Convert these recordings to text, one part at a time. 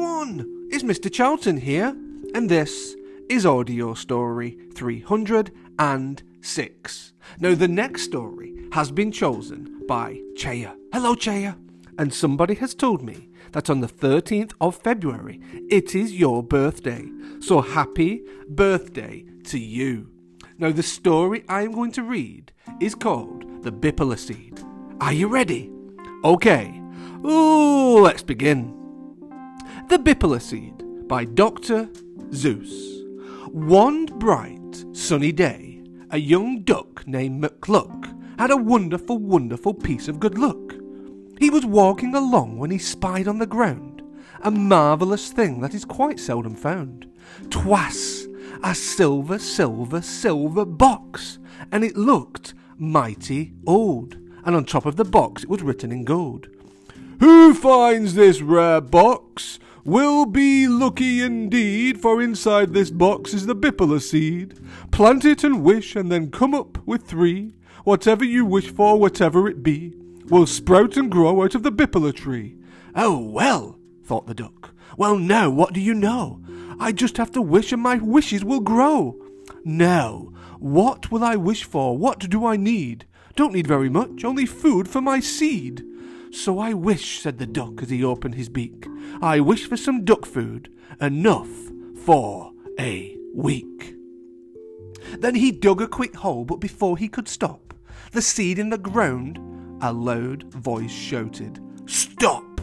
everyone! It's Mr. Charlton here, and this is Audio Story 306. Now, the next story has been chosen by Chaya. Hello, Chaya. And somebody has told me that on the 13th of February it is your birthday. So happy birthday to you. Now, the story I am going to read is called The Bippolo Seed. Are you ready? Okay. Ooh, let's begin. The Bippolo Seed by Dr. Seuss. One bright, sunny day, a young duck named McCluck had a wonderful, wonderful piece of good luck. He was walking along when he spied on the ground a marvellous thing that is quite seldom found. Twas a silver, silver, silver box, and it looked mighty old, and on top of the box it was written in gold. Who finds this rare box will be lucky indeed, for inside this box is the Bippolo seed. Plant it and wish, and then come up with three. Whatever you wish for, whatever it be, will sprout and grow out of the Bippolo tree. Oh, well, thought the duck. Well, now, what do you know? I just have to wish, and my wishes will grow. Now, what will I wish for? What do I need? Don't need very much, only food for my seed. So I wish, said the duck as he opened his beak, I wish for some duck food, enough for a week. Then he dug a quick hole, but before he could stop, the seed in the ground, a loud voice shouted, Stop!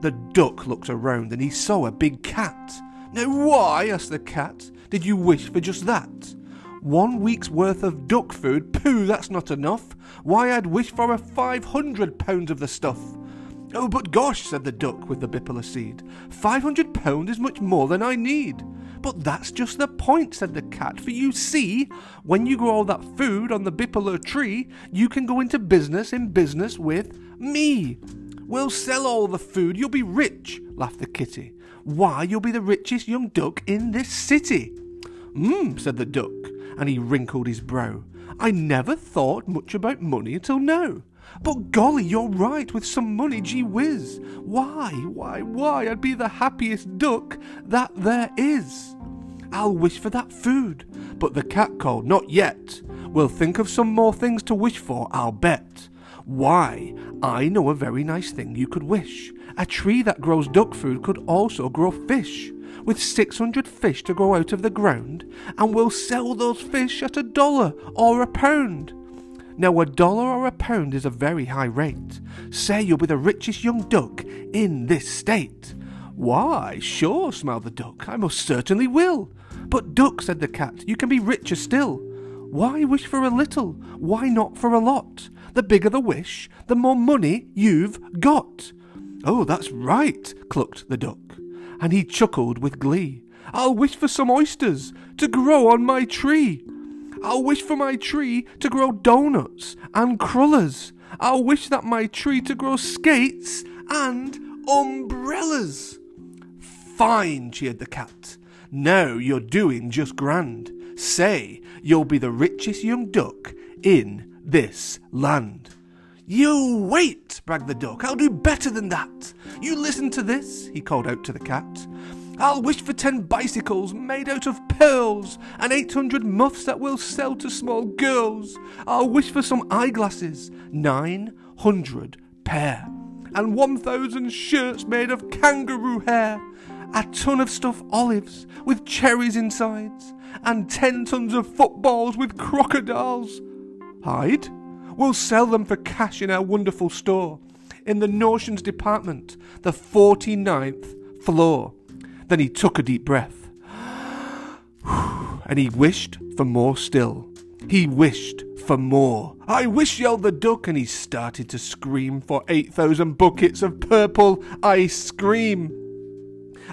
The duck looked around and he saw a big cat. Now, why, asked the cat, did you wish for just that? One week's worth of duck food? Pooh, that's not enough. Why, I'd wish for a five hundred pounds of the stuff. Oh, but gosh, said the duck with the Bippolo seed. Five hundred pound is much more than I need. But that's just the point, said the cat. For you see, when you grow all that food on the Bippolo tree, you can go into business in business with me. We'll sell all the food, you'll be rich, laughed the kitty. Why, you'll be the richest young duck in this city. Mmm, said the duck, and he wrinkled his brow. I never thought much about money until now. But golly, you're right, with some money, gee whiz. Why, why, why, I'd be the happiest duck that there is. I'll wish for that food. But the cat called, Not yet. We'll think of some more things to wish for, I'll bet. Why, I know a very nice thing you could wish. A tree that grows duck food could also grow fish with 600 fish to grow out of the ground, and we'll sell those fish at a dollar or a pound. Now, a dollar or a pound is a very high rate. Say you'll be the richest young duck in this state. Why, sure, smiled the duck, I most certainly will. But, duck, said the cat, you can be richer still. Why wish for a little? Why not for a lot? The bigger the wish, the more money you've got. Oh, that's right, clucked the duck and he chuckled with glee. I'll wish for some oysters to grow on my tree. I'll wish for my tree to grow donuts and crullers. I'll wish that my tree to grow skates and umbrellas. Fine, cheered the cat. Now you're doing just grand. Say you'll be the richest young duck in this land. You wait, bragged the duck. I'll do better than that. You listen to this, he called out to the cat. I'll wish for ten bicycles made out of pearls and eight hundred muffs that will sell to small girls. I'll wish for some eyeglasses, nine hundred pair, and one thousand shirts made of kangaroo hair, a ton of stuffed olives with cherries inside, and ten tons of footballs with crocodiles. Hide? We'll sell them for cash in our wonderful store in the notions department, the 49th floor. Then he took a deep breath. And he wished for more still. He wished for more. I wish, yelled the duck, and he started to scream for 8,000 buckets of purple ice cream.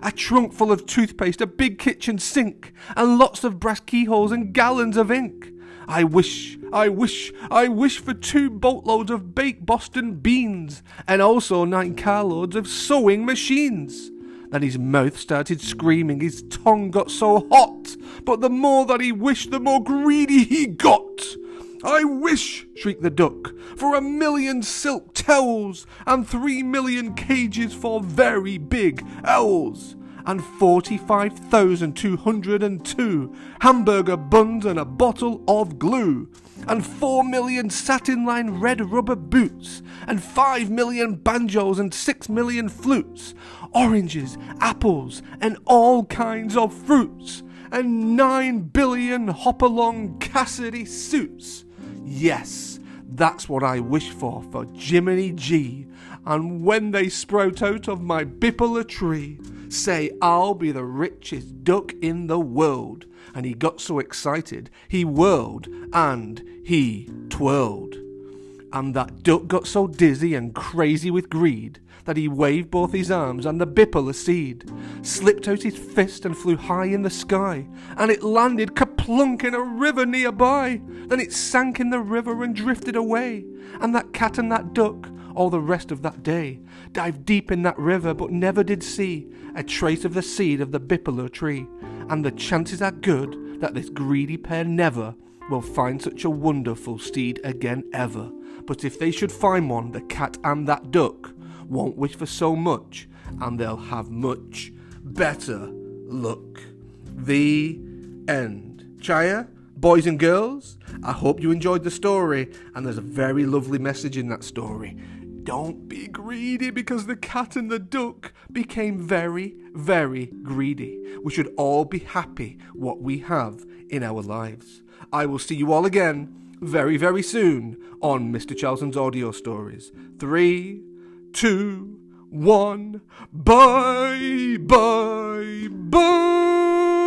A trunk full of toothpaste, a big kitchen sink, and lots of brass keyholes and gallons of ink. I wish, I wish, I wish for two boatloads of baked Boston beans, and also nine carloads of sewing machines. Then his mouth started screaming, his tongue got so hot, but the more that he wished, the more greedy he got. I wish, shrieked the duck, for a million silk towels and three million cages for very big owls. And 45,202 hamburger buns and a bottle of glue, and 4 million satin lined red rubber boots, and 5 million banjos and 6 million flutes, oranges, apples, and all kinds of fruits, and 9 billion hopalong Cassidy suits. Yes, that's what I wish for for Jiminy G. And when they sprout out of my Bippolo tree, say I'll be the richest duck in the world. And he got so excited, he whirled and he twirled. And that duck got so dizzy and crazy with greed that he waved both his arms and the Bippolo seed slipped out his fist and flew high in the sky, and it landed kaplunk in a river nearby. Then it sank in the river and drifted away, and that cat and that duck all the rest of that day, dived deep in that river, but never did see a trace of the seed of the Bippolo tree, and the chances are good that this greedy pair never will find such a wonderful steed again ever. But if they should find one, the cat and that duck won't wish for so much, and they'll have much better luck. The end. Chaya, boys and girls, I hope you enjoyed the story, and there's a very lovely message in that story. Don't be greedy because the cat and the duck became very, very greedy. We should all be happy what we have in our lives. I will see you all again very, very soon on Mr. Charlton's audio stories. Three, two, one, bye, bye, bye.